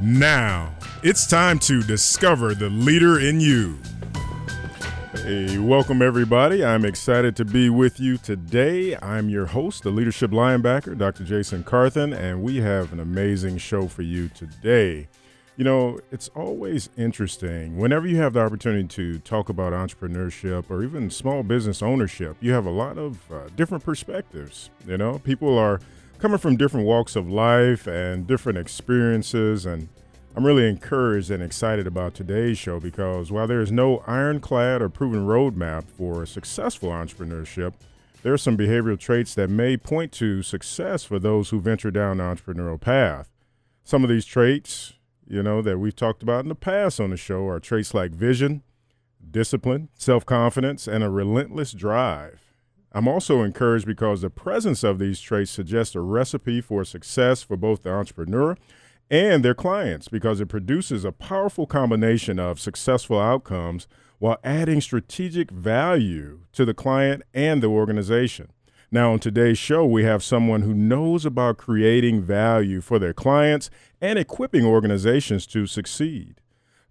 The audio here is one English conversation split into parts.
Now, it's time to discover the leader in you. Hey, welcome everybody. I'm excited to be with you today. I'm your host, the leadership linebacker, Dr. Jason Carthen, and we have an amazing show for you today. You know, it's always interesting whenever you have the opportunity to talk about entrepreneurship or even small business ownership, you have a lot of uh, different perspectives. You know, people are coming from different walks of life and different experiences. And I'm really encouraged and excited about today's show because while there is no ironclad or proven roadmap for successful entrepreneurship, there are some behavioral traits that may point to success for those who venture down the entrepreneurial path. Some of these traits, you know, that we've talked about in the past on the show are traits like vision, discipline, self confidence, and a relentless drive. I'm also encouraged because the presence of these traits suggests a recipe for success for both the entrepreneur and their clients because it produces a powerful combination of successful outcomes while adding strategic value to the client and the organization. Now, on today's show, we have someone who knows about creating value for their clients and equipping organizations to succeed.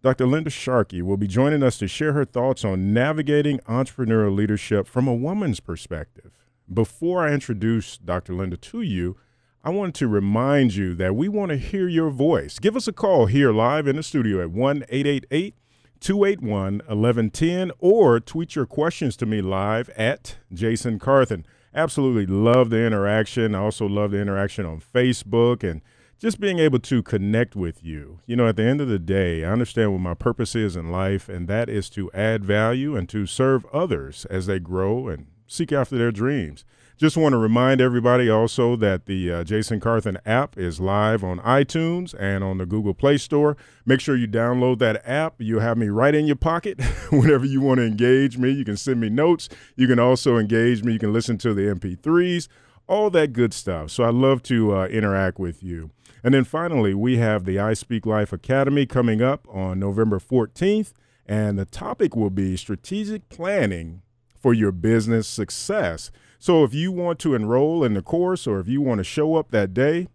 Dr. Linda Sharkey will be joining us to share her thoughts on navigating entrepreneurial leadership from a woman's perspective. Before I introduce Dr. Linda to you, I want to remind you that we want to hear your voice. Give us a call here live in the studio at 1 888 281 1110 or tweet your questions to me live at Jason Carthen. Absolutely love the interaction. I also love the interaction on Facebook and just being able to connect with you. You know, at the end of the day, I understand what my purpose is in life, and that is to add value and to serve others as they grow and seek after their dreams. Just want to remind everybody also that the uh, Jason Carthen app is live on iTunes and on the Google Play Store. Make sure you download that app. You'll have me right in your pocket whenever you want to engage me. You can send me notes. You can also engage me. You can listen to the MP3s, all that good stuff. So I love to uh, interact with you. And then finally, we have the I Speak Life Academy coming up on November 14th, and the topic will be strategic planning for your business success. So if you want to enroll in the course or if you want to show up that day,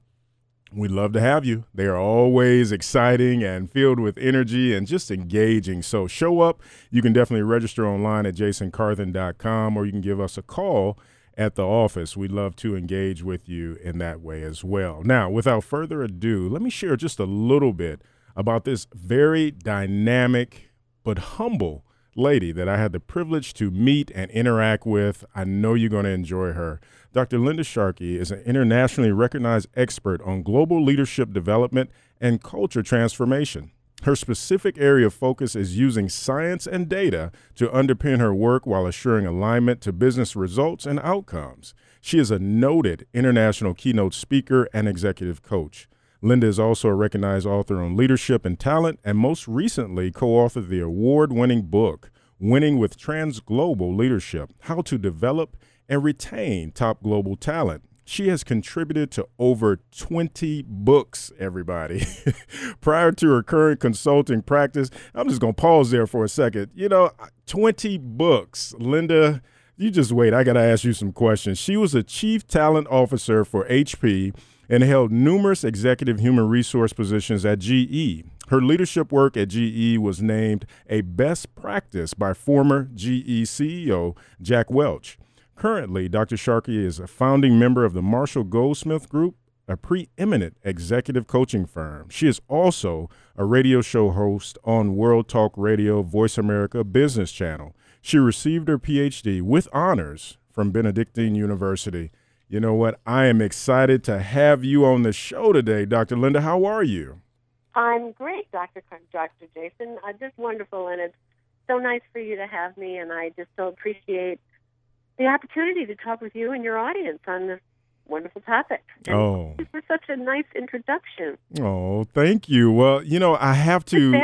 We'd love to have you. They are always exciting and filled with energy and just engaging. So show up. You can definitely register online at jasoncarthen.com or you can give us a call at the office. We'd love to engage with you in that way as well. Now, without further ado, let me share just a little bit about this very dynamic but humble lady that I had the privilege to meet and interact with. I know you're going to enjoy her. Dr. Linda Sharkey is an internationally recognized expert on global leadership development and culture transformation. Her specific area of focus is using science and data to underpin her work while assuring alignment to business results and outcomes. She is a noted international keynote speaker and executive coach. Linda is also a recognized author on leadership and talent, and most recently co authored the award winning book, Winning with Transglobal Leadership How to Develop and Retain Top Global Talent. She has contributed to over 20 books, everybody. Prior to her current consulting practice, I'm just going to pause there for a second. You know, 20 books. Linda, you just wait. I got to ask you some questions. She was a chief talent officer for HP and held numerous executive human resource positions at GE. Her leadership work at GE was named a best practice by former GE CEO Jack Welch. Currently, Dr. Sharkey is a founding member of the Marshall Goldsmith Group, a preeminent executive coaching firm. She is also a radio show host on World Talk Radio Voice America Business Channel. She received her PhD with honors from Benedictine University. You know what? I am excited to have you on the show today, Dr. Linda. How are you? I'm great, Dr. Dr. Jason. I'm just wonderful, and it's so nice for you to have me, and I just so appreciate the opportunity to talk with you and your audience on this wonderful topic. And oh, for such a nice introduction. Oh, thank you. Well, you know, I have to.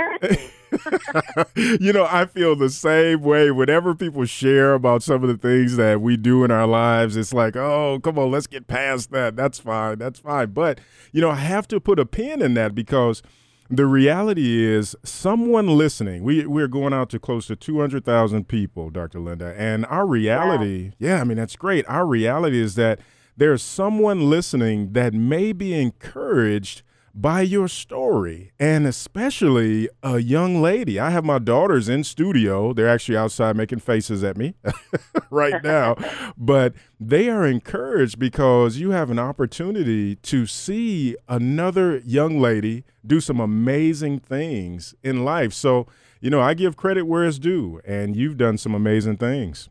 you know, I feel the same way. Whenever people share about some of the things that we do in our lives, it's like, oh, come on, let's get past that. That's fine. That's fine. But, you know, I have to put a pin in that because the reality is someone listening we, we're going out to close to 200000 people dr linda and our reality wow. yeah i mean that's great our reality is that there's someone listening that may be encouraged by your story, and especially a young lady. I have my daughters in studio. They're actually outside making faces at me right now, but they are encouraged because you have an opportunity to see another young lady do some amazing things in life. So, you know, I give credit where it's due, and you've done some amazing things.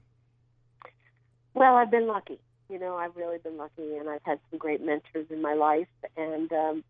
Well, I've been lucky. You know, I've really been lucky, and I've had some great mentors in my life, and um,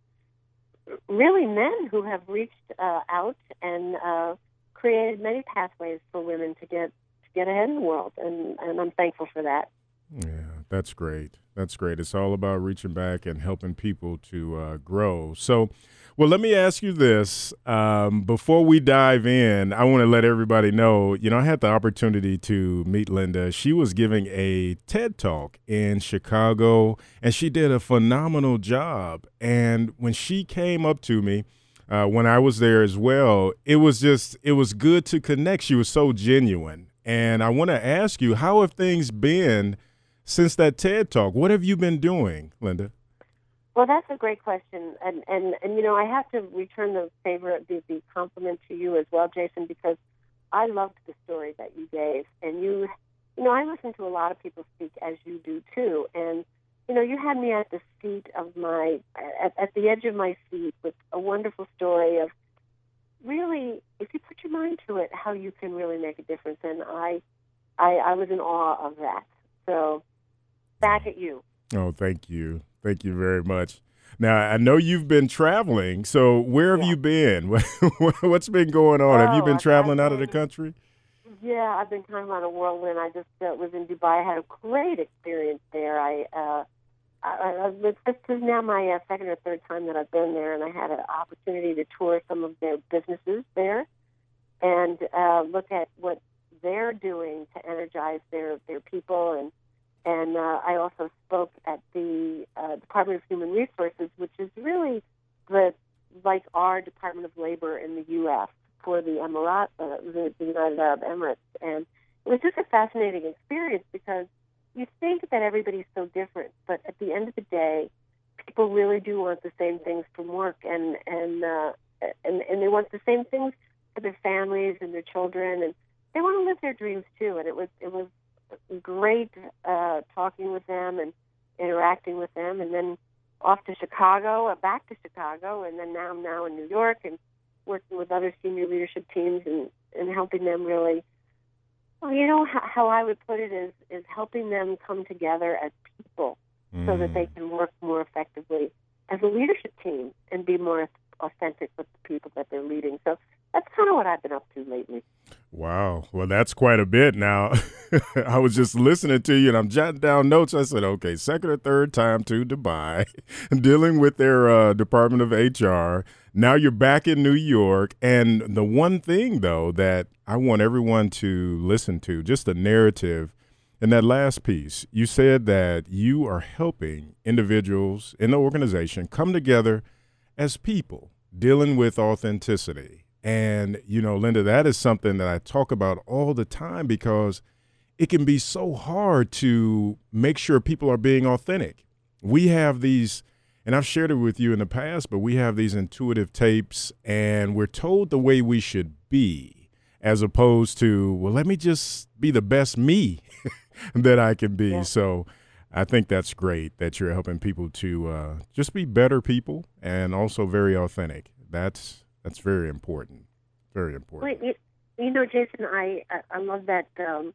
really men who have reached uh, out and uh, created many pathways for women to get to get ahead in the world, and and I'm thankful for that. Yeah, that's great. That's great. It's all about reaching back and helping people to uh, grow. So, well, let me ask you this. Um, before we dive in, I want to let everybody know you know, I had the opportunity to meet Linda. She was giving a TED talk in Chicago, and she did a phenomenal job. And when she came up to me, uh, when I was there as well, it was just, it was good to connect. She was so genuine. And I want to ask you, how have things been since that TED talk? What have you been doing, Linda? Well, that's a great question, and and and you know I have to return the favor, the, the compliment to you as well, Jason, because I loved the story that you gave, and you, you know, I listen to a lot of people speak as you do too, and you know, you had me at the seat of my, at, at the edge of my seat with a wonderful story of really, if you put your mind to it, how you can really make a difference, and I, I, I was in awe of that. So, back at you. Oh, thank you. Thank you very much. Now, I know you've been traveling. So, where have yeah. you been? What's been going on? Oh, have you been traveling out of the country? Yeah, I've been kind of on a whirlwind. I just uh, was in Dubai. I had a great experience there. I, uh, I, I this is now my uh, second or third time that I've been there, and I had an opportunity to tour some of their businesses there and uh, look at what they're doing to energize their their people and and uh, I also spoke at the uh, Department of Human Resources, which is really the like our Department of Labor in the U.S. for the Emirat, uh, the, the United Arab Emirates, and it was just a fascinating experience because you think that everybody's so different, but at the end of the day, people really do want the same things from work, and and uh, and and they want the same things for their families and their children, and they want to live their dreams too. And it was it was great uh, talking with them and interacting with them, and then off to Chicago, uh, back to Chicago, and then now I'm now in New York and working with other senior leadership teams and, and helping them really. Well, you know how, how I would put it is is helping them come together as people mm. so that they mm. can work more effectively as a leadership team and be more authentic with the people that they're leading. So that's kind of what I've been up to lately. Wow. Well, that's quite a bit now. I was just listening to you and I'm jotting down notes. I said, okay, second or third time to Dubai, dealing with their uh, Department of HR. Now you're back in New York. And the one thing, though, that I want everyone to listen to, just the narrative in that last piece, you said that you are helping individuals in the organization come together as people dealing with authenticity and, you know, Linda, that is something that I talk about all the time because it can be so hard to make sure people are being authentic. We have these, and I've shared it with you in the past, but we have these intuitive tapes and we're told the way we should be as opposed to, well, let me just be the best me that I can be. Yeah. So, I think that's great that you're helping people to uh, just be better people and also very authentic. That's that's very important. Very important. Well, you, you know, Jason, I I love that um,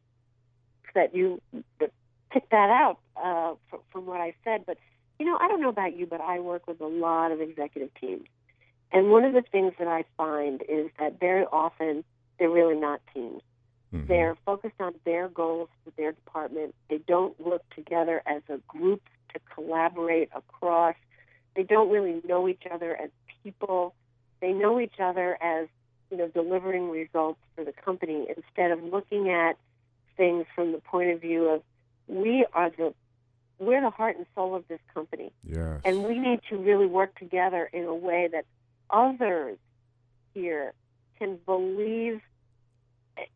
that you picked that out uh, from, from what I said. But you know, I don't know about you, but I work with a lot of executive teams, and one of the things that I find is that very often they're really not teams. Mm-hmm. They're focused on their goals for their department. They don't work together as a group to collaborate across. They don't really know each other as people. They know each other as you know delivering results for the company instead of looking at things from the point of view of we are the we're the heart and soul of this company. Yes. And we need to really work together in a way that others here can believe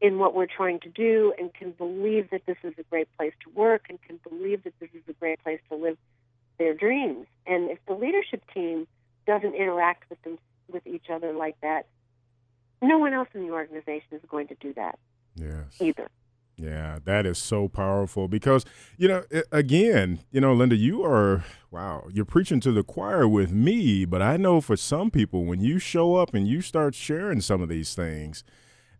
in what we're trying to do and can believe that this is a great place to work and can believe that this is a great place to live their dreams. And if the leadership team doesn't interact with them with each other like that, no one else in the organization is going to do that. Yes. Either. Yeah, that is so powerful because, you know, again, you know, Linda, you are, wow, you're preaching to the choir with me, but I know for some people, when you show up and you start sharing some of these things,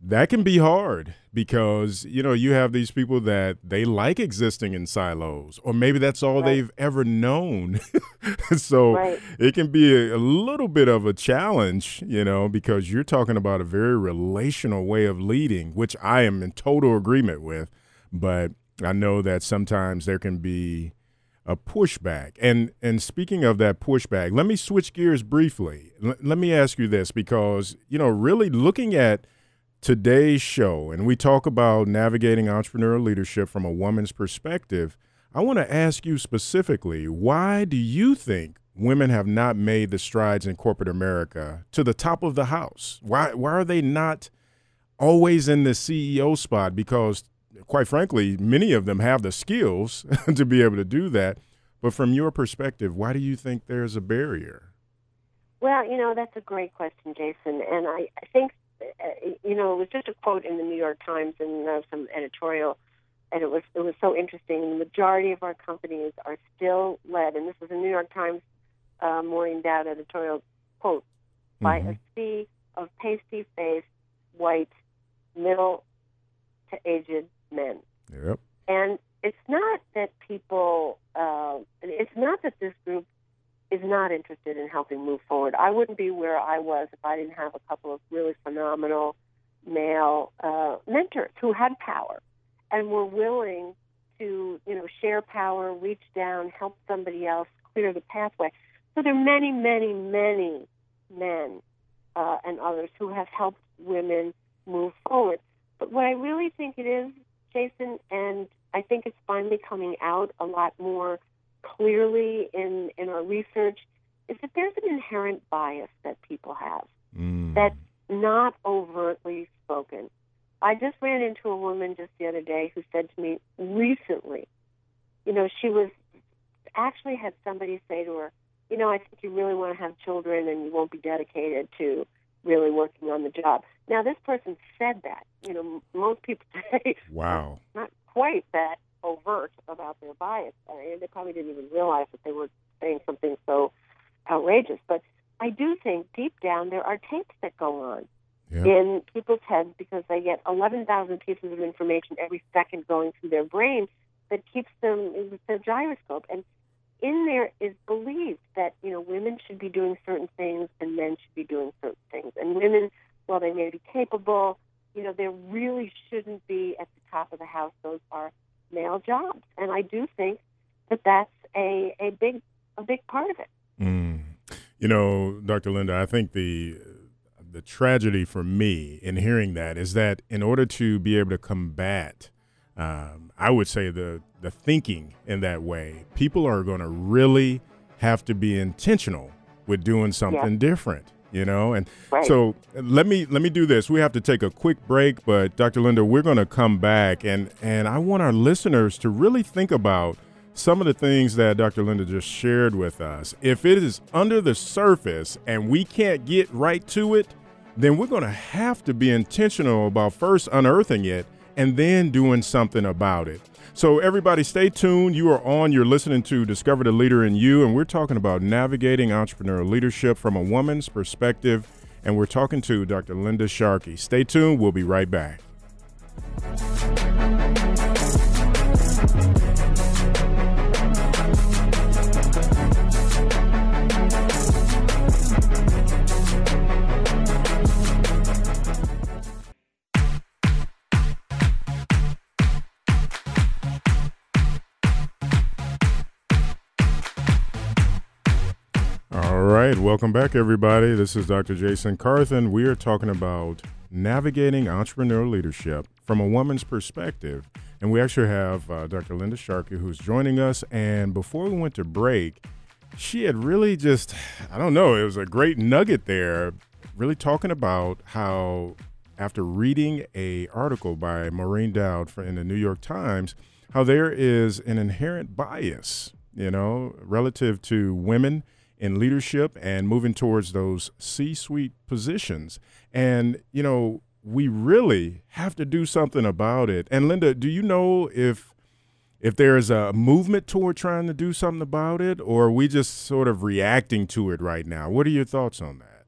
that can be hard because you know you have these people that they like existing in silos or maybe that's all right. they've ever known so right. it can be a, a, little bit of a challenge you know because you're talking about a very relational way of leading which i am in total agreement with but i know that sometimes there can be a pushback and and speaking of that pushback let me switch gears briefly L- let me ask you this because you know really looking at today's show and we talk about navigating entrepreneurial leadership from a woman's perspective, I want to ask you specifically why do you think women have not made the strides in corporate America to the top of the house? Why, why are they not always in the CEO spot? Because, quite frankly, many of them have the skills to be able to do that. But from your perspective, why do you think there's a barrier? Well, you know, that's a great question, Jason. And I, I think you know, it was just a quote in the New York Times and uh, some editorial, and it was it was so interesting. The majority of our companies are still led, and this was a New York Times uh, Maureen Dowd editorial quote by mm-hmm. a sea of pasty-faced, white, middle to aged men. Yep. And it's not that people, uh, it's not that this group is not interested in helping move forward. I wouldn't be where I was if I didn't have a couple of really phenomenal male uh, mentors who had power and were willing to, you know, share power, reach down, help somebody else clear the pathway. So there are many, many, many men uh, and others who have helped women move forward. But what I really think it is, Jason, and I think it's finally coming out a lot more clearly in, in our research is that there's an inherent bias that people have mm. that's not overtly spoken. I just ran into a woman just the other day who said to me recently, you know, she was actually had somebody say to her, you know, I think you really want to have children and you won't be dedicated to really working on the job. Now, this person said that. You know, most people say, wow, not quite that overt about their bias. I mean, they probably didn't even realize that they were saying something so outrageous. But I do think deep down there are tapes that go on yep. in people's heads because they get 11,000 pieces of information every second going through their brain that keeps them in the gyroscope. And in there is believed that you know women should be doing certain things and men should be doing certain things, and women, while they may be capable, you know, there really shouldn't be at the top of the house. Those are male jobs, and I do think that that's a a big a big part of it. Mm. You know, Dr. Linda, I think the the tragedy for me in hearing that is that in order to be able to combat, um, I would say the the thinking in that way, people are going to really have to be intentional with doing something yeah. different you know? And right. so let me let me do this. We have to take a quick break but dr linda we're going to come back and and i want our listeners to really think about some of the things that dr linda just shared with us. If it is under the surface and we can't get right to it then we're going to have to be intentional about first unearthing it and then doing something about it so, everybody, stay tuned. You are on. You're listening to Discover the Leader in You, and we're talking about navigating entrepreneurial leadership from a woman's perspective. And we're talking to Dr. Linda Sharkey. Stay tuned. We'll be right back. Right, welcome back, everybody. This is Dr. Jason Carthen. We are talking about navigating entrepreneurial leadership from a woman's perspective. And we actually have uh, Dr. Linda Sharkey who's joining us. And before we went to break, she had really just, I don't know, it was a great nugget there, really talking about how after reading a article by Maureen Dowd in the New York Times, how there is an inherent bias, you know, relative to women in leadership and moving towards those C suite positions. And, you know, we really have to do something about it. And Linda, do you know if if there's a movement toward trying to do something about it, or are we just sort of reacting to it right now? What are your thoughts on that?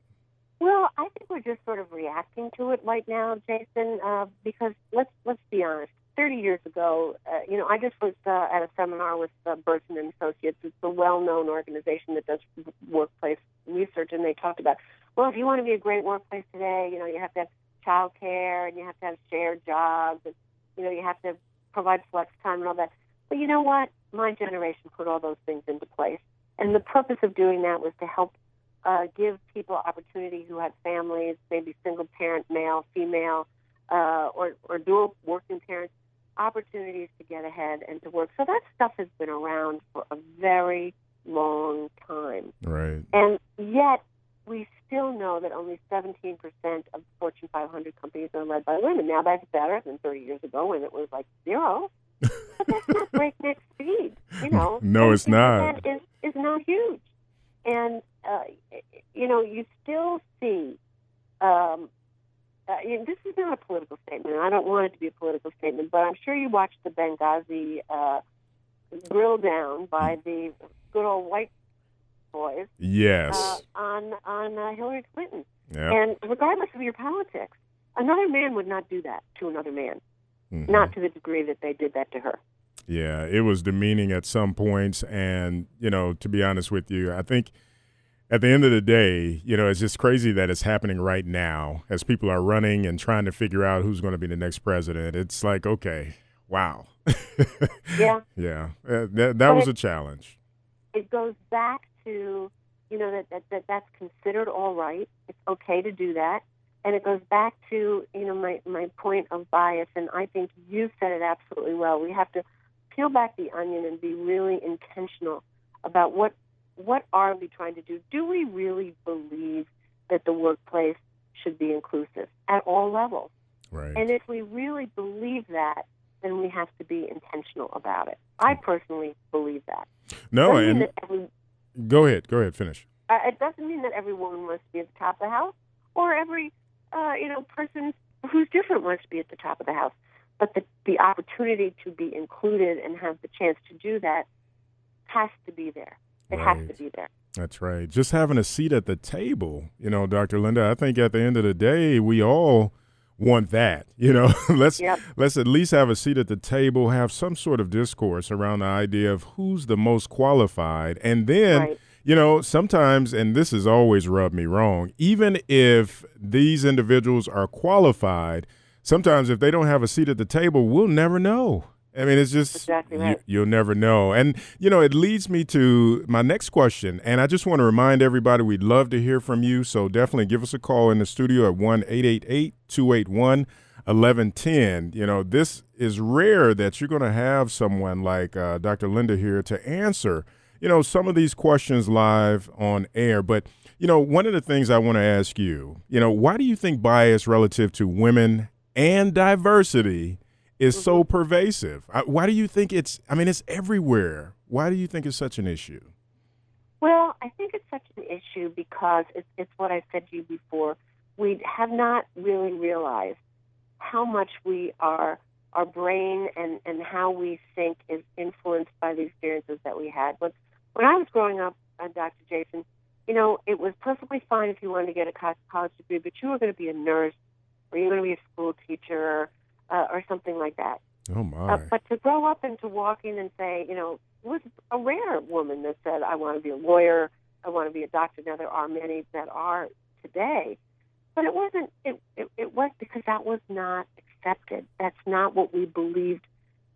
Well, I think we're just sort of reacting to it right now, Jason. Uh, because let's let's be honest, 30 years ago, uh, you know, I just was uh, at a seminar with uh, Bersin and Associates. It's a well-known organization that does workplace research, and they talked about, well, if you want to be a great workplace today, you know, you have to have child care and you have to have shared jobs, and you know, you have to provide flex time and all that. But you know what? My generation put all those things into place, and the purpose of doing that was to help uh, give people opportunity who had families, maybe single parent, male, female, uh, or, or dual working parents, opportunities to get ahead and to work. So that stuff has been around for a very long time. Right. And yet, we still know that only 17% of Fortune 500 companies are led by women. Now, that's better than 30 years ago when it was like zero. but that's not breakneck speed, you know. No, it's not. Is, is not huge. And, uh, you know, you still see um, uh, this is not a political statement. I don't want it to be a political statement, but I'm sure you watched the Benghazi uh, grill down by the good old white boys. Yes. Uh, on on uh, Hillary Clinton. Yep. And regardless of your politics, another man would not do that to another man. Mm-hmm. Not to the degree that they did that to her. Yeah, it was demeaning at some points, and you know, to be honest with you, I think at the end of the day, you know, it's just crazy that it's happening right now as people are running and trying to figure out who's going to be the next president. It's like, okay, wow. yeah. Yeah. Uh, that that was it, a challenge. It goes back to, you know, that, that, that that's considered all right. It's okay to do that. And it goes back to, you know, my, my point of bias. And I think you said it absolutely well. We have to peel back the onion and be really intentional about what what are we trying to do? Do we really believe that the workplace should be inclusive at all levels? Right. And if we really believe that, then we have to be intentional about it. I personally believe that. No, and every, go ahead, go ahead, finish. Uh, it doesn't mean that every woman must be at the top of the house, or every uh, you know person who's different wants to be at the top of the house. But the the opportunity to be included and have the chance to do that has to be there. It right. has to be there. That's right. Just having a seat at the table, you know, Dr. Linda. I think at the end of the day, we all want that. You know, let's yep. let's at least have a seat at the table, have some sort of discourse around the idea of who's the most qualified, and then. Right. You know, sometimes, and this has always rubbed me wrong, even if these individuals are qualified, sometimes if they don't have a seat at the table, we'll never know. I mean, it's just exactly right. you, will never know. And you know, it leads me to my next question. And I just want to remind everybody we'd love to hear from you. So definitely give us a call in the studio at 1 888 281 1110. You know, this is rare that you're going to have someone like uh, Dr. Linda here to answer, you know, some of these questions live on air. But, you know, one of the things I want to ask you, you know, why do you think bias relative to women and diversity? Is mm-hmm. so pervasive. Why do you think it's? I mean, it's everywhere. Why do you think it's such an issue? Well, I think it's such an issue because it's, it's what I said to you before. We have not really realized how much we are our brain and, and how we think is influenced by the experiences that we had. But when I was growing up, uh, Dr. Jason, you know, it was perfectly fine if you wanted to get a college degree, but you were going to be a nurse or you were going to be a school teacher uh, or something like that. Oh my! Uh, but to grow up and to walk in and say, you know, it was a rare woman that said, "I want to be a lawyer. I want to be a doctor." Now there are many that are today, but it wasn't. It it, it was because that was not accepted. That's not what we believed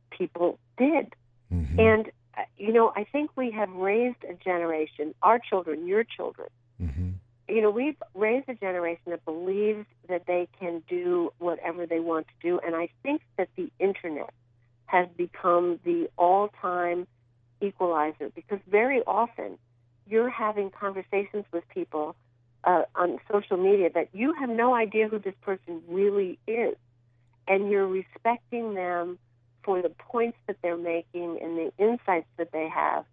people did. Mm-hmm. And you know, I think we have raised a generation, our children, your children. Mm-hmm. You know, we've raised a generation that believes that they can do whatever they want to do, and I think that the internet has become the all-time equalizer because very often you're having conversations with people uh, on social media that you have no idea who this person really is, and you're respecting them for the points that they're making and the insights that they have.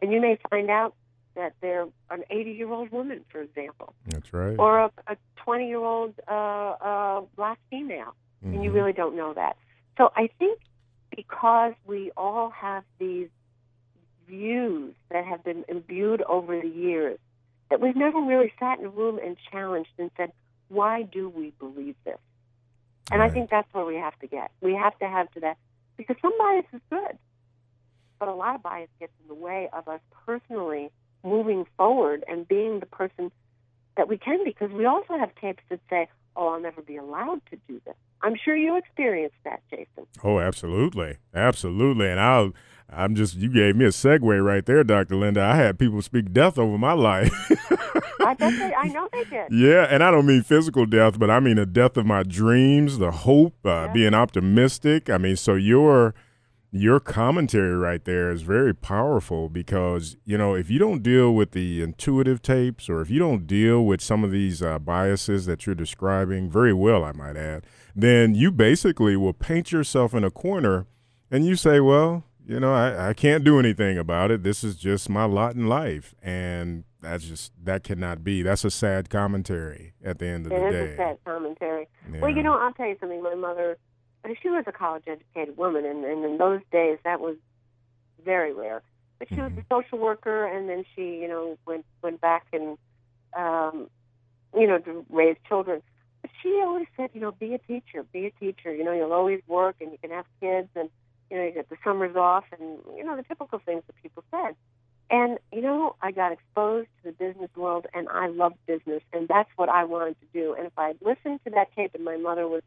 And you may find out that they're an 80 year old woman, for example. That's right. Or a 20 year old uh, uh, black female. Mm-hmm. And you mm-hmm. really don't know that. So I think because we all have these views that have been imbued over the years, that we've never really sat in a room and challenged and said, why do we believe this? And right. I think that's where we have to get. We have to have to that because some bias is good, but a lot of bias gets in the way of us personally moving forward and being the person that we can be. Because we also have tapes that say, "Oh, I'll never be allowed to do this." I'm sure you experienced that, Jason. Oh, absolutely, absolutely, and I'll. I'm just you gave me a segue right there, Dr. Linda. I had people speak death over my life. I, they, I know they did. Yeah, and I don't mean physical death, but I mean the death of my dreams, the hope, uh, yeah. being optimistic. I mean, so your your commentary right there is very powerful because you know if you don't deal with the intuitive tapes or if you don't deal with some of these uh, biases that you're describing very well, I might add, then you basically will paint yourself in a corner, and you say, well. You know, I, I can't do anything about it. This is just my lot in life. And that's just that cannot be. That's a sad commentary at the end of it the day. It is a sad commentary. Yeah. Well, you know, I'll tell you something. My mother, she was a college-educated woman, and, and in those days, that was very rare. But she mm-hmm. was a social worker, and then she, you know, went went back and, um, you know, to raise children. But she always said, you know, be a teacher, be a teacher. You know, you'll always work, and you can have kids, and you know, you get the summers off, and you know, the typical things that people said. And, you know, I got exposed to the business world and I love business and that's what I wanted to do. And if I listened to that tape and my mother was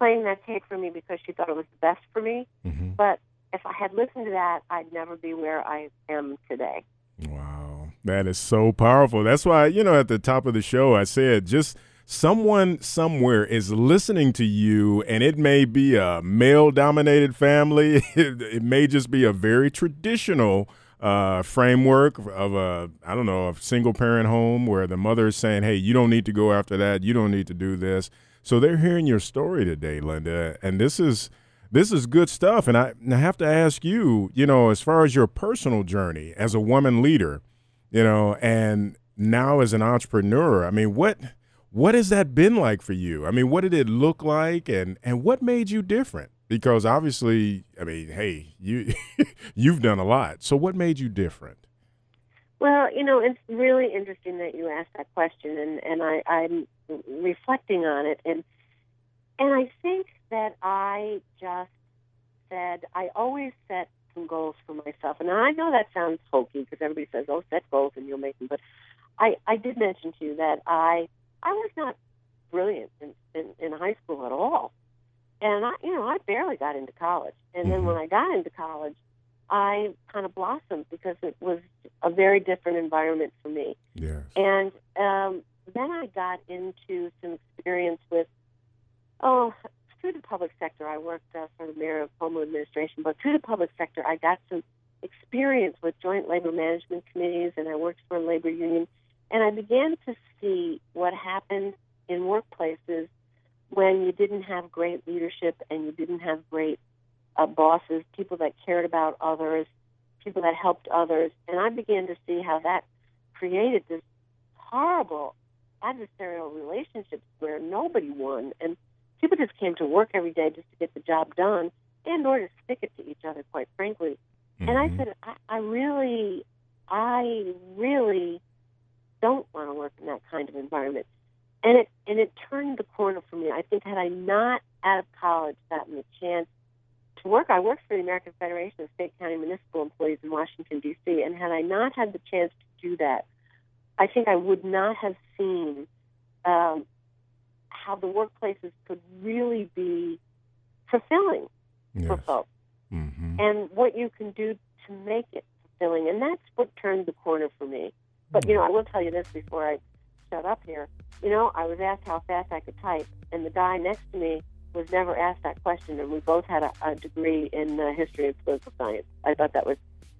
playing that tape for me because she thought it was the best for me, mm-hmm. but if I had listened to that, I'd never be where I am today. Wow. That is so powerful. That's why, you know, at the top of the show, I said just someone somewhere is listening to you, and it may be a male dominated family, it may just be a very traditional uh, framework of a I don't know a single parent home where the mother is saying, "Hey, you don't need to go after that. You don't need to do this." So they're hearing your story today, Linda, and this is this is good stuff. And I, I have to ask you, you know, as far as your personal journey as a woman leader, you know, and now as an entrepreneur, I mean, what what has that been like for you? I mean, what did it look like, and and what made you different? because obviously, I mean, hey, you you've done a lot. So what made you different? Well, you know, it's really interesting that you asked that question, and and I, I'm reflecting on it, and and I think that I just said I always set some goals for myself, and I know that sounds hokey because everybody says, "Oh, set goals and you'll make them," but I I did mention to you that I I was not brilliant in, in, in high school at all. And I, you know, I barely got into college. And then mm-hmm. when I got into college, I kind of blossomed because it was a very different environment for me. Yes. And um, then I got into some experience with, oh, through the public sector. I worked uh, for the mayor of Homeland Administration, but through the public sector, I got some experience with joint labor management committees, and I worked for a labor union. And I began to see what happened in workplaces when you didn't have great leadership and you didn't have great uh, bosses, people that cared about others, people that helped others. And I began to see how that created this horrible adversarial relationships where nobody won and people just came to work every day just to get the job done and or to stick it to each other quite frankly mm-hmm. and i mm-hmm. said I, I really i really don't want to work in that kind of environment and it and it turned the corner for me. I think had I not out of college gotten the chance to work, I worked for the American Federation of State, County, Municipal Employees in Washington D.C. And had I not had the chance to do that, I think I would not have seen um, how the workplaces could really be fulfilling yes. for folks, mm-hmm. and what you can do to make it fulfilling. And that's what turned the corner for me. But, you know, I will tell you this before I shut up here. You know, I was asked how fast I could type, and the guy next to me was never asked that question, and we both had a, a degree in the history of political science. I thought that was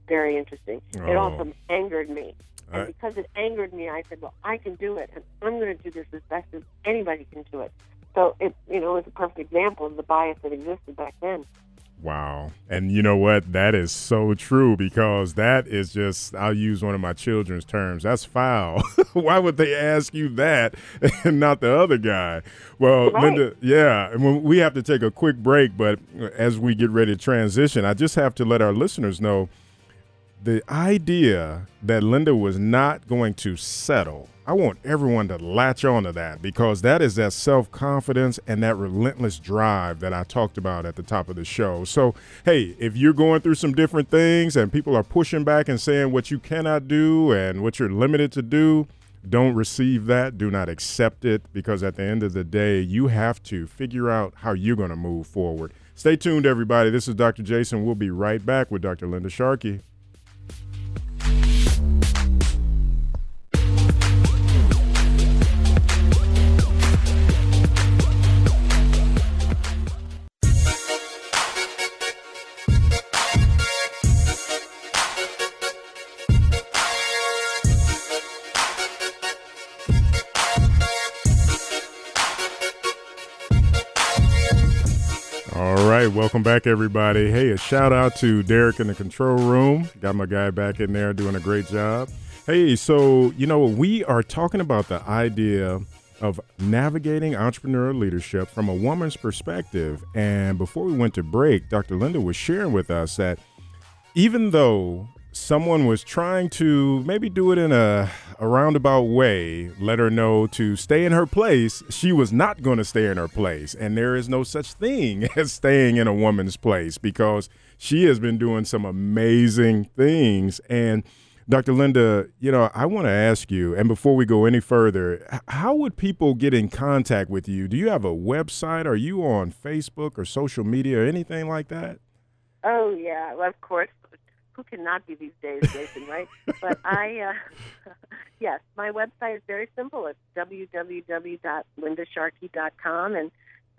very interesting. Oh. It also angered me. And uh, because it angered me, I said, well, I can do it, and I'm going to do this as best as anybody can do it. So it, you know, was a perfect example of the bias that existed back then. Wow. And you know what? That is so true because that is just, I'll use one of my children's terms. That's foul. Why would they ask you that and not the other guy? Well, right. Linda, yeah. And we have to take a quick break, but as we get ready to transition, I just have to let our listeners know the idea that Linda was not going to settle, I want everyone to latch on to that because that is that self confidence and that relentless drive that I talked about at the top of the show. So, hey, if you're going through some different things and people are pushing back and saying what you cannot do and what you're limited to do, don't receive that. Do not accept it because at the end of the day, you have to figure out how you're going to move forward. Stay tuned, everybody. This is Dr. Jason. We'll be right back with Dr. Linda Sharkey. Welcome back, everybody. Hey, a shout out to Derek in the control room. Got my guy back in there doing a great job. Hey, so, you know, we are talking about the idea of navigating entrepreneurial leadership from a woman's perspective. And before we went to break, Dr. Linda was sharing with us that even though someone was trying to maybe do it in a, a roundabout way, let her know to stay in her place, she was not going to stay in her place. And there is no such thing as staying in a woman's place because she has been doing some amazing things. And Dr. Linda, you know, I want to ask you, and before we go any further, how would people get in contact with you? Do you have a website? Are you on Facebook or social media or anything like that? Oh, yeah, well, of course who cannot be these days, Jason, right? but I, uh, yes, my website is very simple. It's www.lindasharkey.com, and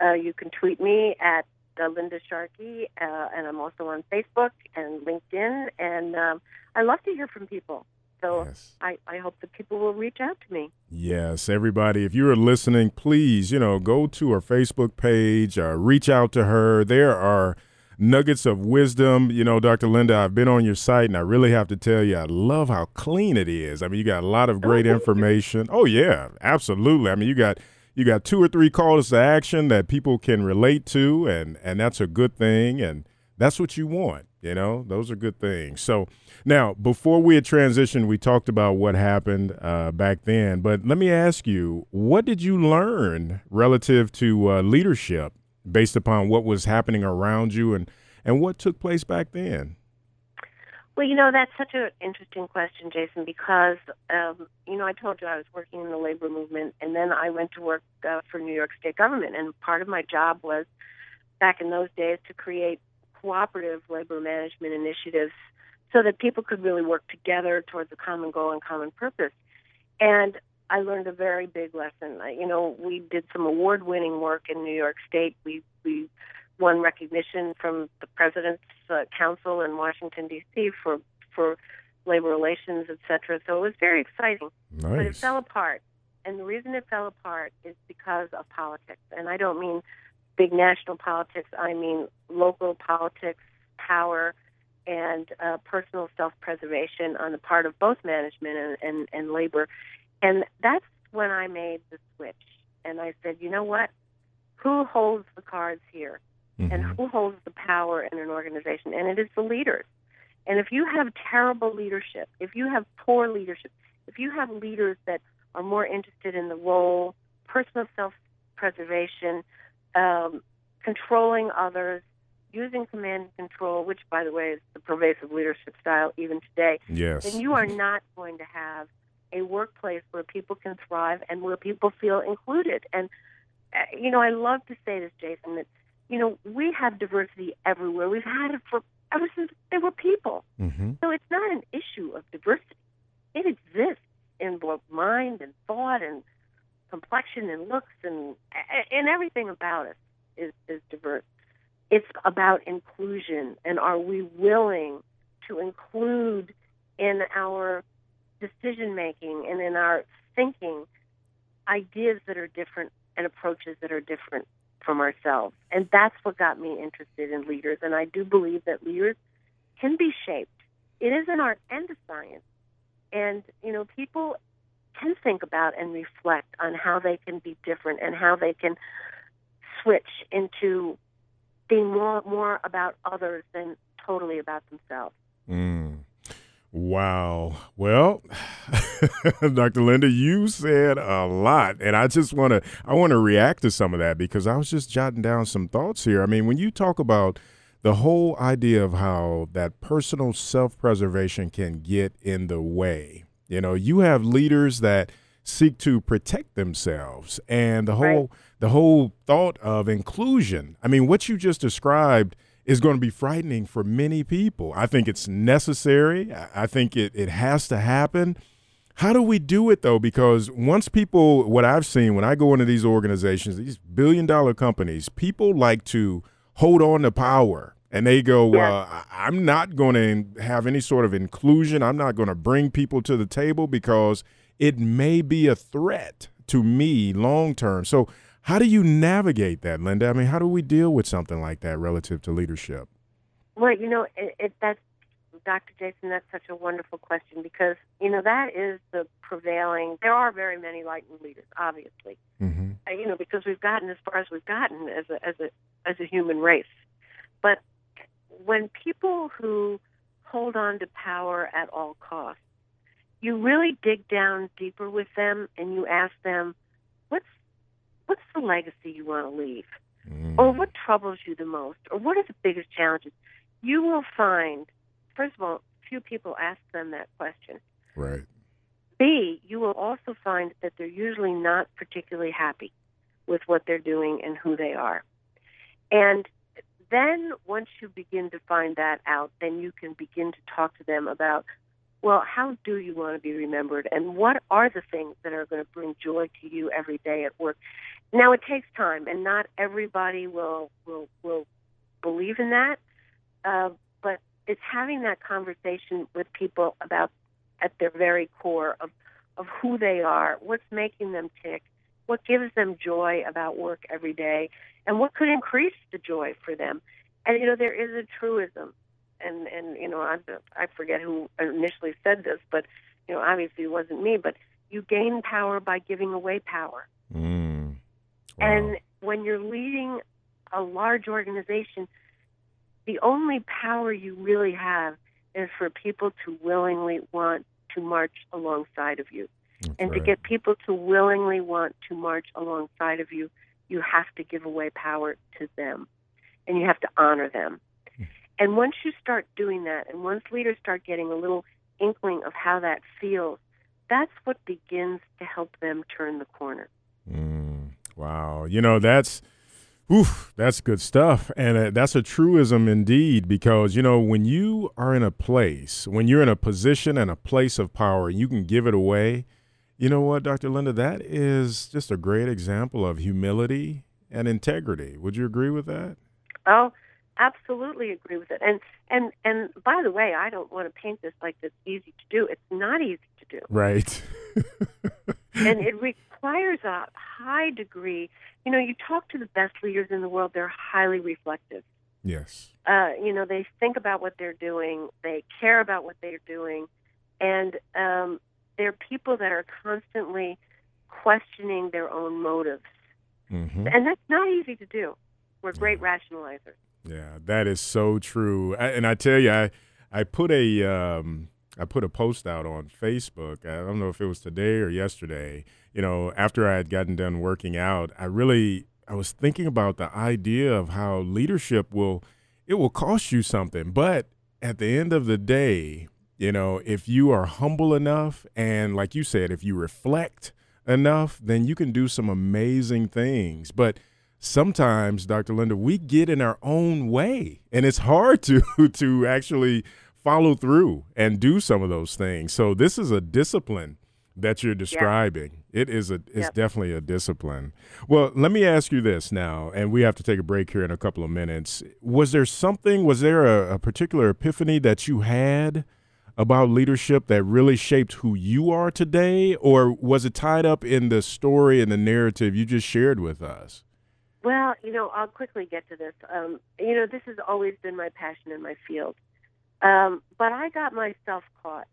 uh, you can tweet me at uh, Linda Sharkey, uh, and I'm also on Facebook and LinkedIn, and um, I love to hear from people. So yes. I, I hope that people will reach out to me. Yes, everybody, if you are listening, please, you know, go to her Facebook page, uh, reach out to her. There are – nuggets of wisdom. You know, Dr. Linda, I've been on your site and I really have to tell you, I love how clean it is. I mean, you got a lot of great oh, information. Oh yeah, absolutely. I mean, you got you got two or three calls to action that people can relate to and and that's a good thing and that's what you want, you know? Those are good things. So, now, before we had transitioned, we talked about what happened uh, back then. But let me ask you, what did you learn relative to uh, leadership based upon what was happening around you and, and what took place back then? Well, you know, that's such an interesting question, Jason, because, um, you know, I told you I was working in the labor movement, and then I went to work uh, for New York State government. And part of my job was, back in those days, to create cooperative labor management initiatives so that people could really work together towards a common goal and common purpose. And I learned a very big lesson. I, You know, we did some award-winning work in New York State. We we won recognition from the President's uh, Council in Washington D.C. for for labor relations, etc. So it was very exciting. Nice. But it fell apart, and the reason it fell apart is because of politics. And I don't mean big national politics. I mean local politics, power, and uh, personal self-preservation on the part of both management and, and, and labor. And that's when I made the switch. And I said, you know what? Who holds the cards here? Mm-hmm. And who holds the power in an organization? And it is the leaders. And if you have terrible leadership, if you have poor leadership, if you have leaders that are more interested in the role, personal self preservation, um, controlling others, using command and control, which, by the way, is the pervasive leadership style even today, yes. then you are not going to have a workplace where people can thrive and where people feel included. And, uh, you know, I love to say this, Jason, that, you know, we have diversity everywhere. We've had it for ever since they were people. Mm-hmm. So it's not an issue of diversity. It exists in both mind and thought and complexion and looks and and everything about us is, is diverse. It's about inclusion and are we willing to include in our decision making and in our thinking ideas that are different and approaches that are different from ourselves. And that's what got me interested in leaders. And I do believe that leaders can be shaped. It is an art and a science. And, you know, people can think about and reflect on how they can be different and how they can switch into being more more about others than totally about themselves. Mm. Wow. Well, Dr. Linda, you said a lot, and I just want to I want to react to some of that because I was just jotting down some thoughts here. I mean, when you talk about the whole idea of how that personal self-preservation can get in the way. You know, you have leaders that seek to protect themselves and the whole right. the whole thought of inclusion. I mean, what you just described is going to be frightening for many people. I think it's necessary. I think it, it has to happen. How do we do it though? Because once people, what I've seen when I go into these organizations, these billion dollar companies, people like to hold on to power and they go, well, I'm not going to have any sort of inclusion. I'm not going to bring people to the table because it may be a threat to me long term. So, how do you navigate that, Linda? I mean, how do we deal with something like that relative to leadership? Well, you know, it, it, that's Dr. Jason. That's such a wonderful question because you know that is the prevailing. There are very many lightened leaders, obviously. Mm-hmm. Uh, you know, because we've gotten as far as we've gotten as a as a as a human race. But when people who hold on to power at all costs, you really dig down deeper with them and you ask them, what's what's the legacy you want to leave? Mm. Or what troubles you the most? Or what are the biggest challenges? You will find, first of all, few people ask them that question. Right. B, you will also find that they're usually not particularly happy with what they're doing and who they are. And then once you begin to find that out, then you can begin to talk to them about, well, how do you want to be remembered and what are the things that are going to bring joy to you every day at work? Now it takes time and not everybody will will will believe in that. Uh, but it's having that conversation with people about at their very core of of who they are, what's making them tick, what gives them joy about work every day, and what could increase the joy for them. And you know, there is a truism, and and you know, I I forget who initially said this, but you know, obviously it wasn't me, but you gain power by giving away power. Mm. Wow. And when you're leading a large organization, the only power you really have is for people to willingly want to march alongside of you. That's and right. to get people to willingly want to march alongside of you, you have to give away power to them and you have to honor them. And once you start doing that, and once leaders start getting a little inkling of how that feels, that's what begins to help them turn the corner. Mm, wow. You know, that's. Oof, that's good stuff. And uh, that's a truism indeed, because, you know, when you are in a place, when you're in a position and a place of power, and you can give it away, you know what, Dr. Linda, that is just a great example of humility and integrity. Would you agree with that? Oh, absolutely agree with it. And and and by the way, I don't want to paint this like it's easy to do. It's not easy to do. Right. and it requires a high degree. You know, you talk to the best leaders in the world; they're highly reflective. Yes. Uh, you know, they think about what they're doing, they care about what they're doing, and um, they're people that are constantly questioning their own motives. Mm-hmm. And that's not easy to do. We're great rationalizers. Yeah, that is so true. I, and I tell you, I I put a um, I put a post out on Facebook. I don't know if it was today or yesterday. You know, after I had gotten done working out, I really I was thinking about the idea of how leadership will it will cost you something, but at the end of the day, you know, if you are humble enough and like you said, if you reflect enough, then you can do some amazing things. But sometimes, Dr. Linda, we get in our own way, and it's hard to to actually follow through and do some of those things. So this is a discipline that you're describing. Yeah. It is a it's yep. definitely a discipline. Well, let me ask you this now, and we have to take a break here in a couple of minutes. Was there something? Was there a, a particular epiphany that you had? about leadership that really shaped who you are today, or was it tied up in the story and the narrative you just shared with us? Well, you know, I'll quickly get to this. Um, you know, this has always been my passion in my field. Um, but I got myself caught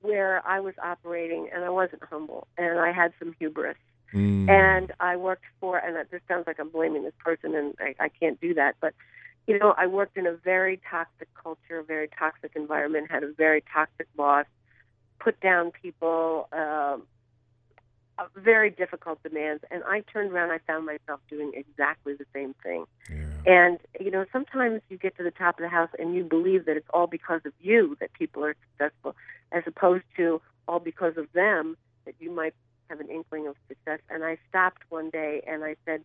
where I was operating and I wasn't humble and I had some hubris. Mm. And I worked for, and this sounds like I'm blaming this person, and I, I can't do that, but you know, I worked in a very toxic culture, a very toxic environment, had a very toxic boss, put down people, um, very difficult demands. And I turned around, I found myself doing exactly the same thing. Yeah. And, you know, sometimes you get to the top of the house and you believe that it's all because of you that people are successful, as opposed to all because of them that you might have an inkling of success. And I stopped one day and I said,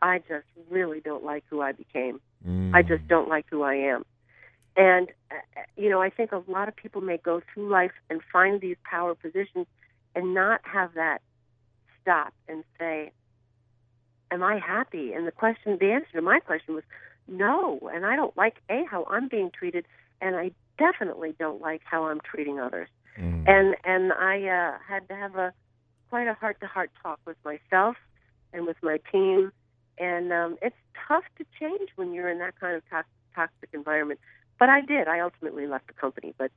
I just really don't like who I became. Mm. I just don't like who I am. And, uh, you know, I think a lot of people may go through life and find these power positions and not have that stop and say, Am I happy? And the question, the answer to my question was no. And I don't like, A, how I'm being treated, and I definitely don't like how I'm treating others. Mm. And and I uh, had to have a quite a heart to heart talk with myself and with my team and um, it's tough to change when you're in that kind of toxic, toxic environment. But I did. I ultimately left the company. But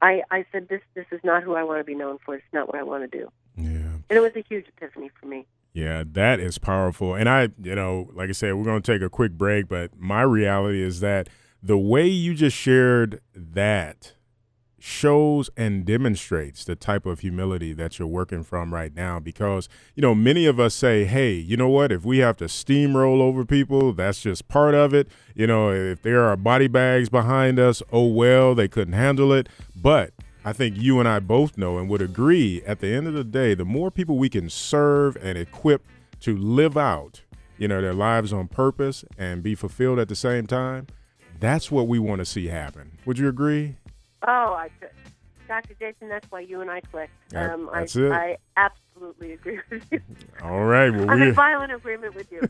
I, I said, this this is not who I want to be known for. It's not what I want to do. And it was a huge epiphany for me. Yeah, that is powerful. And I, you know, like I said, we're going to take a quick break, but my reality is that the way you just shared that shows and demonstrates the type of humility that you're working from right now because you know many of us say hey you know what if we have to steamroll over people that's just part of it you know if there are body bags behind us oh well they couldn't handle it but I think you and I both know and would agree at the end of the day the more people we can serve and equip to live out you know their lives on purpose and be fulfilled at the same time that's what we want to see happen would you agree Oh, I, Dr. Jason, that's why you and I clicked. Um, that's I, it. I absolutely agree with you. All right. Well, I'm in violent agreement with you.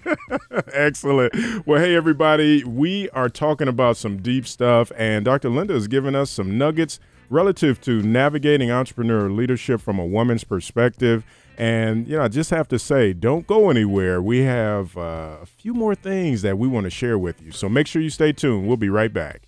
Excellent. Well, hey, everybody, we are talking about some deep stuff, and Dr. Linda has given us some nuggets relative to navigating entrepreneur leadership from a woman's perspective. And, you know, I just have to say, don't go anywhere. We have uh, a few more things that we want to share with you. So make sure you stay tuned. We'll be right back.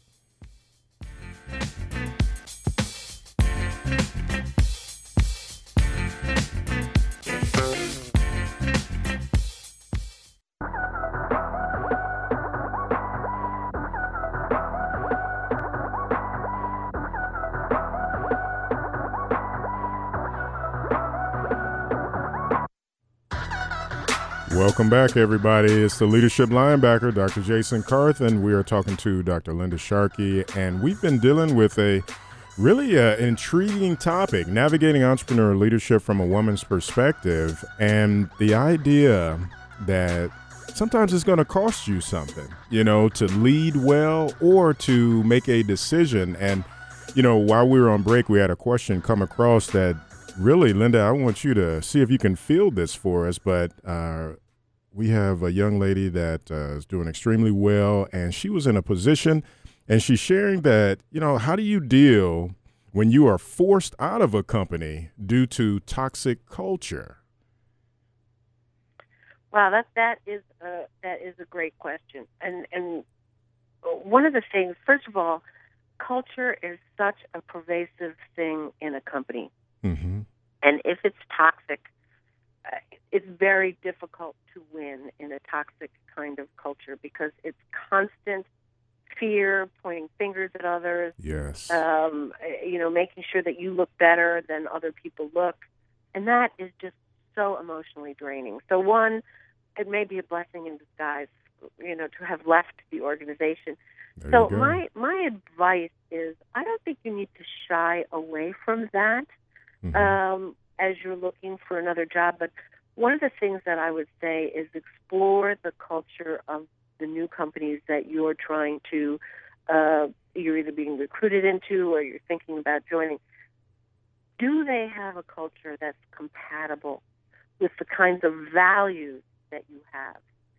Welcome back, everybody. It's the leadership linebacker, Dr. Jason Carthen, and We are talking to Dr. Linda Sharkey, and we've been dealing with a really uh, intriguing topic navigating entrepreneur leadership from a woman's perspective, and the idea that sometimes it's going to cost you something, you know, to lead well or to make a decision. And, you know, while we were on break, we had a question come across that really, Linda, I want you to see if you can field this for us. But uh, we have a young lady that uh, is doing extremely well, and she was in a position, and she's sharing that, you know, how do you deal when you are forced out of a company due to toxic culture? Wow, that that is a, that is a great question, and and one of the things, first of all, culture is such a pervasive thing in a company, mm-hmm. and if it's toxic, it's very difficult to win in a toxic kind of culture because it's constant fear, pointing fingers at others. Yes. Um, you know, making sure that you look better than other people look, and that is just so emotionally draining. So one, it may be a blessing in disguise, you know, to have left the organization. There so my my advice is, I don't think you need to shy away from that. Mm-hmm. Um, as you're looking for another job. But one of the things that I would say is explore the culture of the new companies that you're trying to, uh, you're either being recruited into or you're thinking about joining. Do they have a culture that's compatible with the kinds of values that you have?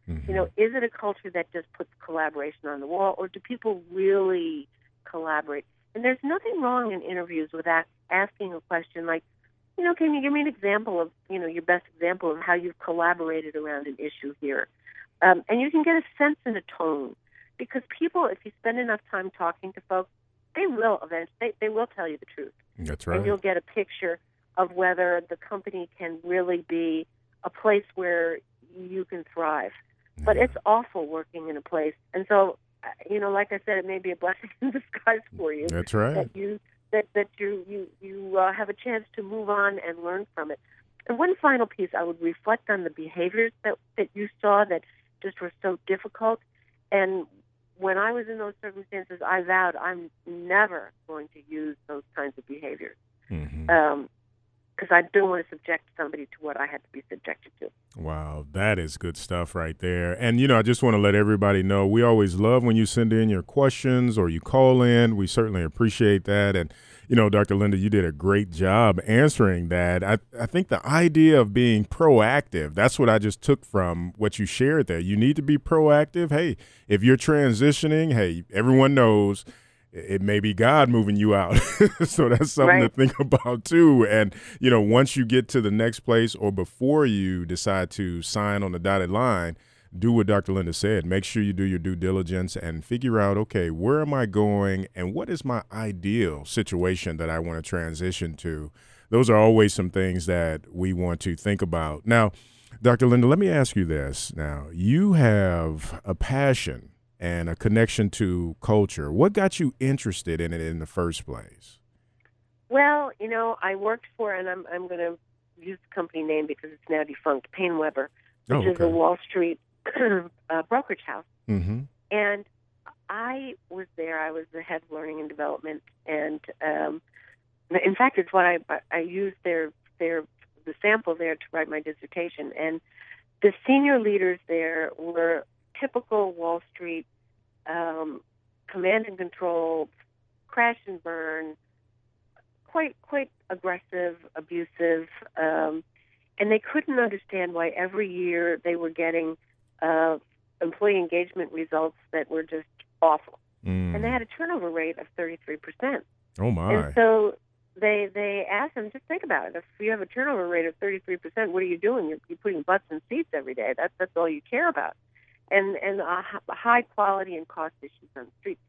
Mm-hmm. You know, is it a culture that just puts collaboration on the wall, or do people really collaborate? And there's nothing wrong in interviews with ask, asking a question like, you know, can you give me an example of, you know, your best example of how you've collaborated around an issue here? Um, and you can get a sense and a tone because people, if you spend enough time talking to folks, they will eventually they, they will tell you the truth, That's right. and you'll get a picture of whether the company can really be a place where you can thrive. But Yeah. it's awful working in a place, and so uh, you know, like I said, it may be a blessing in disguise for you That's right. that you that that you you you uh, have a chance to move on and learn from it. And one final piece, I would reflect on the behaviors that that you saw that just were so difficult. And when I was in those circumstances, I vowed I'm never going to use those kinds of behaviors Mhm. Because I don't want to subject somebody to what I had to be subjected to. Wow, that is good stuff right there. And, you know, I just want to let everybody know we always love when you send in your questions or you call in. We certainly appreciate that. And, you know, Dr. Linda, you did a great job answering that. I, I think the idea of being proactive, that's what I just took from what you shared there. You need to be proactive. Hey, if you're transitioning, hey, everyone knows it may be God moving you out. so that's something to think about too. And, you know, once you get to the next place or before you decide to sign on the dotted line, do what Dr. Linda said. Make sure you do your due diligence and figure out, okay, where am I going and what is my ideal situation that I want to transition to? Those are always some things that we want to think about. Now, Dr. Linda, let me ask you this. Now, you have a passion and a connection to culture. What got you interested in it in the first place? Well, you know, I worked for, and I'm I'm going to use the company name because it's now defunct, PaineWebber, which Oh, is a Wall Street uh, brokerage house. Mm-hmm. And I was there. I was the head of learning and development, and um, in fact, it's what I I used their their the sample there to write my dissertation. And the senior leaders there were typical Wall Street um, command and control, crash and burn, quite quite aggressive, abusive, um, and they couldn't understand why every year they were getting uh, employee engagement results that were just awful, Mm. and they had a turnover rate of 33 percent. oh my. And so they they asked them, just think about it. If you have a turnover rate of 33 percent, what are you doing? You're, you're putting butts in seats every day. That's that's all you care about, and and uh, high quality and cost issues on the street.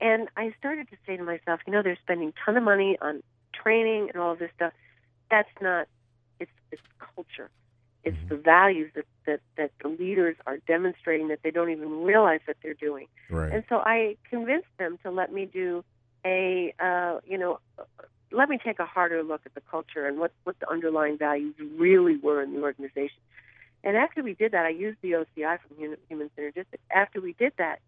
And I started to say to myself, you know, they're spending a ton of money on training and all of this stuff. That's not. It's it's culture. It's Mhm. the values that, that that the leaders are demonstrating that they don't even realize that they're doing. right. And so I convinced them to let me do a, uh, you know, let me take a harder look at the culture and what, what the underlying values really were in the organization. And after we did that, I used the OCI from Human, Synergistics. After we did that,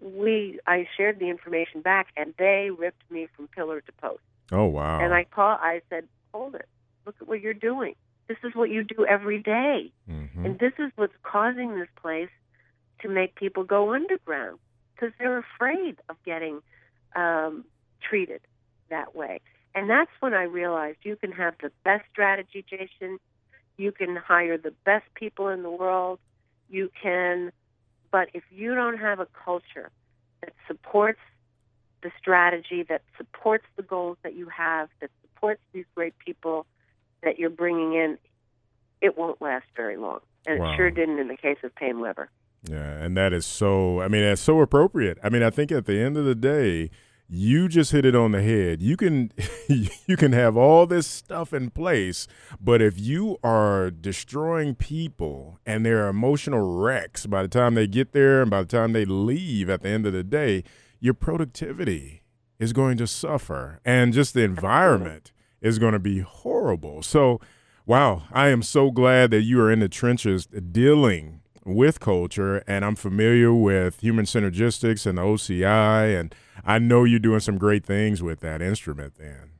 we I shared the information back, and they ripped me from pillar to post. oh wow. And I call, I said, hold it, look at what you're doing. This is what you do every day. Mhm. And this is what's causing this place to make people go underground because they're afraid of getting um, treated that way. And that's when I realized you can have the best strategy, Jason. You can hire the best people in the world. You can, but if you don't have a culture that supports the strategy, that supports the goals that you have, that supports these great people that you're bringing in, it won't last very long. And Wow. it sure didn't in the case of PaineWebber. Yeah, and that is so. I mean, that's so appropriate. I mean, I think at the end of the day, you just hit it on the head. You can you can have all this stuff in place, but if you are destroying people and they're emotional wrecks by the time they get there and by the time they leave at the end of the day, your productivity is going to suffer and just the environment is going to be horrible. So, wow, I am so glad that you are in the trenches dealing with culture and I'm familiar with human synergistics and the OCI and I know you're doing some great things with that instrument then.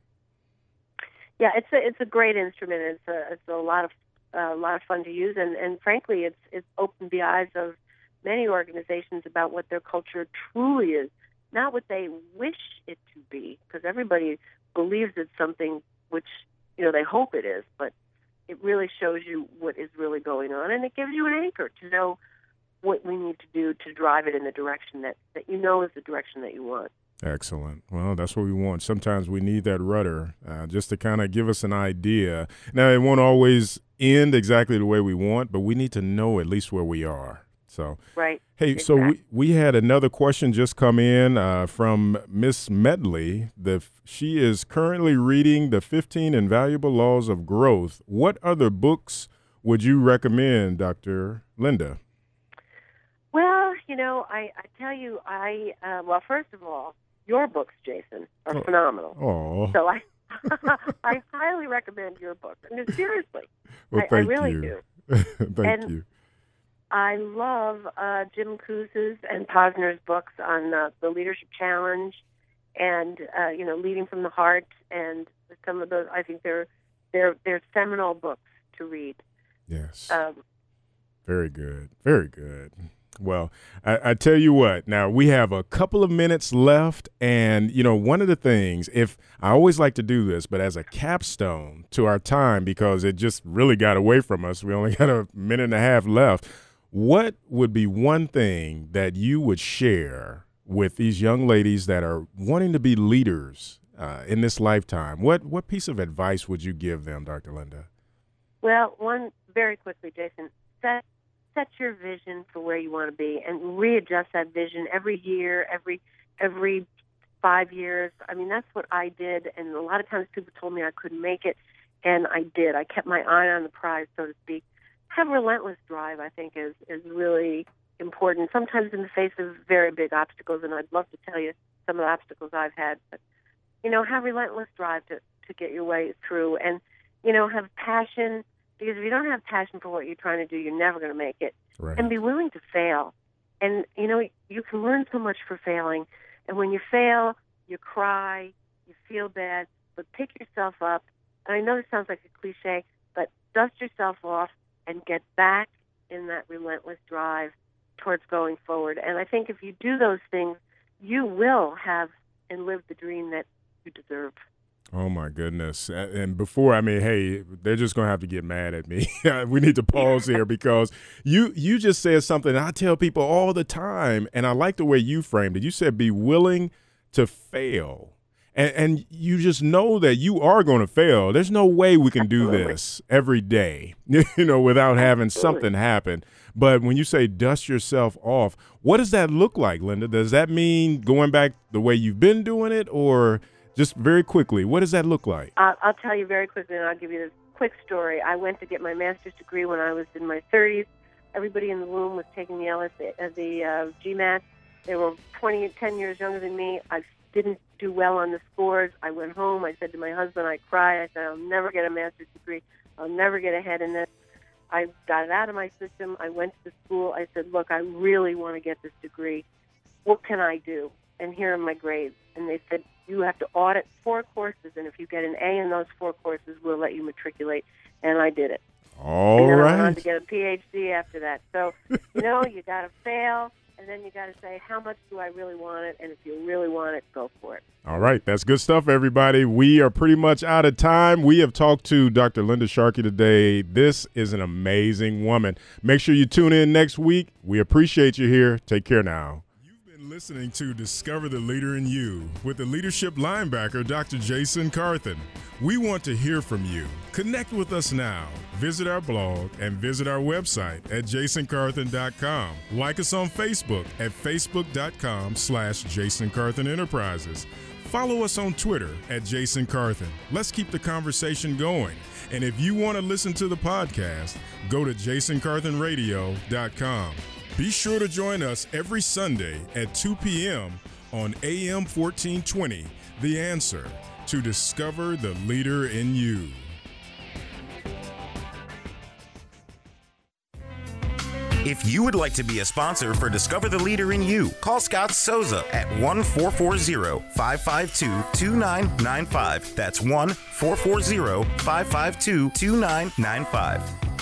Yeah, it's a it's a great instrument. It's a it's a lot of uh, a lot of fun to use, and and frankly, it's it's opened the eyes of many organizations about what their culture truly is, not what they wish it to be, because everybody believes it's something which you know they hope it is, but it really shows you what is really going on, and it gives you an anchor to know what we need to do to drive it in the direction that that you know is the direction that you want. Excellent. Well, that's what we want. Sometimes we need that rudder uh, just to kind of give us an idea. Now, it won't always end exactly the way we want, but we need to know at least where we are. So, right. Hey, exactly. so we, we had another question just come in uh, from Miss Medley. The she is currently reading the 15 Invaluable Laws of Growth. What other books would you recommend, Dr. Linda? Well, you know, I, I tell you, I uh, well, first of all, your books, Jason, are oh. phenomenal. Oh. So I I highly recommend your book. No, seriously, well, I, I really you. do. thank and you. I love uh, Jim Kouzes and Posner's books on uh, the Leadership Challenge and uh, you know leading from the heart and some of those. I think they're they're they're seminal books to read. Yes. Um, very good. Very good. Well, I, I, tell you what, now we have a couple of minutes left. And, you know, one of the things, if I always like to do this, but as a capstone to our time, because it just really got away from us, we only got a minute and a half left. What would be one thing that you would share with these young ladies that are wanting to be leaders uh, in this lifetime? What, what piece of advice would you give them, Dr. Linda? Well, one very quickly, Jason, set set your vision for where you want to be and readjust that vision every year, every every five years. I mean, that's what I did, and a lot of times people told me I couldn't make it, and I did. I kept my eye on the prize, so to speak. Have relentless drive, I think, is is really important. Sometimes in the face of very big obstacles, and I'd love to tell you some of the obstacles I've had, but you know, have relentless drive to to get your way through, and you know, have passion because if you don't have passion for what you're trying to do, you're never going to make it. Right. And be willing to fail. And you know, you can learn so much for failing. And when you fail, you cry, you feel bad, but pick yourself up. And I know this sounds like a cliche, but dust yourself off and get back in that relentless drive towards going forward. And I think if you do those things, you will have and live the dream that you deserve. Oh my goodness! And before, I mean, hey, they're just gonna have to get mad at me. we need to pause here because you you just said something I tell people all the time, and I like the way you framed it. You said be willing to fail, and, and you just know that you are going to fail. There's no way we can do this every day, you know, without having something happen. But when you say dust yourself off, what does that look like, Linda? Does that mean going back the way you've been doing it, or just very quickly, what does that look like? I'll, I'll tell you very quickly, and I'll give you this quick story. I went to get my master's degree when I was in my 30s. Everybody in the room was taking the LS, uh, the uh, GMAT. They were 20, 10 years younger than me. I didn't do well on the scores. I went home. I said to my husband, I cried. I said, I'll never get a master's degree. I'll never get ahead in this. I got it out of my system. I went to the school. I said, look, I really want to get this degree. What can I do? And here are my grades. And they said, you have to audit four courses, and if you get an A in those four courses, we'll let you matriculate. And I did it. All and then right. I went on to get a PhD after that. So, you know, you got to fail, and then you got to say, how much do I really want it? And if you really want it, go for it. All right, that's good stuff, everybody. We are pretty much out of time. We have talked to Dr. Linda Sharkey today. This is an amazing woman. Make sure you tune in next week. We appreciate you here. Take care now listening to Discover the Leader in You with the leadership linebacker, Dr. Jason Carthen. We want to hear from you. Connect with us now. Visit our blog and visit our website at jasoncarthen.com. Like us on Facebook at facebook.com slash jasoncarthen Enterprises. Follow us on Twitter at Jason Carthen. Let's keep the conversation going. And if you want to listen to the podcast, go to jasoncarthenradio.com. Be sure to join us every Sunday at 2 p.m. on AM 1420, The Answer, to discover the leader in you. If you would like to be a sponsor for Discover the Leader in You, call Scott Souza at 1 440 552 2995. That's 1 440 552 2995.